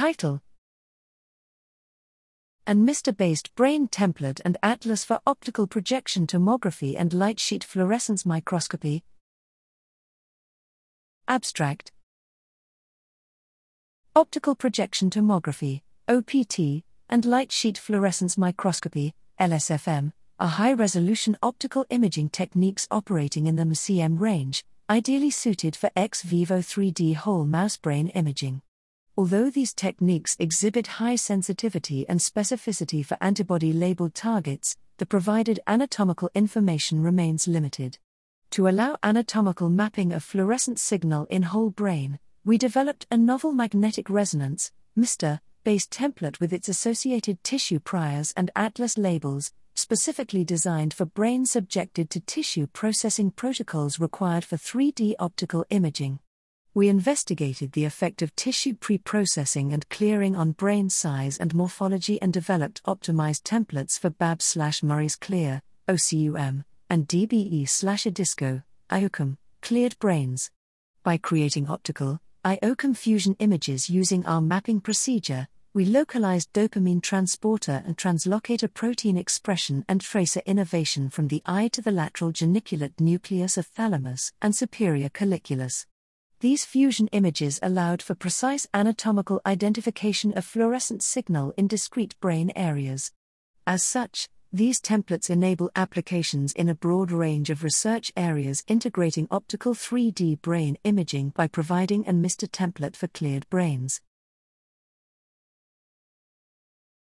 Title and MR based brain template and atlas for optical projection tomography and light sheet fluorescence microscopy. Abstract Optical projection tomography, OPT, and light sheet fluorescence microscopy, LSFM, are high resolution optical imaging techniques operating in the MCM range, ideally suited for ex vivo 3D whole mouse brain imaging. Although these techniques exhibit high sensitivity and specificity for antibody labeled targets, the provided anatomical information remains limited. To allow anatomical mapping of fluorescent signal in whole brain, we developed a novel magnetic resonance MR based template with its associated tissue priors and atlas labels, specifically designed for brain subjected to tissue processing protocols required for 3D optical imaging we investigated the effect of tissue preprocessing and clearing on brain size and morphology and developed optimized templates for BABB slash Murray's Clear, OCUM, and DBE slash iDISCO, IOCUM, cleared brains. By creating optical, IOCUM fusion images using our mapping procedure, we localized dopamine transporter and translocator protein expression and tracer innervation from the eye to the lateral geniculate nucleus of thalamus and superior colliculus. These fusion images allowed for precise anatomical identification of fluorescent signal in discrete brain areas. As such, these templates enable applications in a broad range of research areas integrating optical 3D brain imaging by providing an MR template for cleared brains.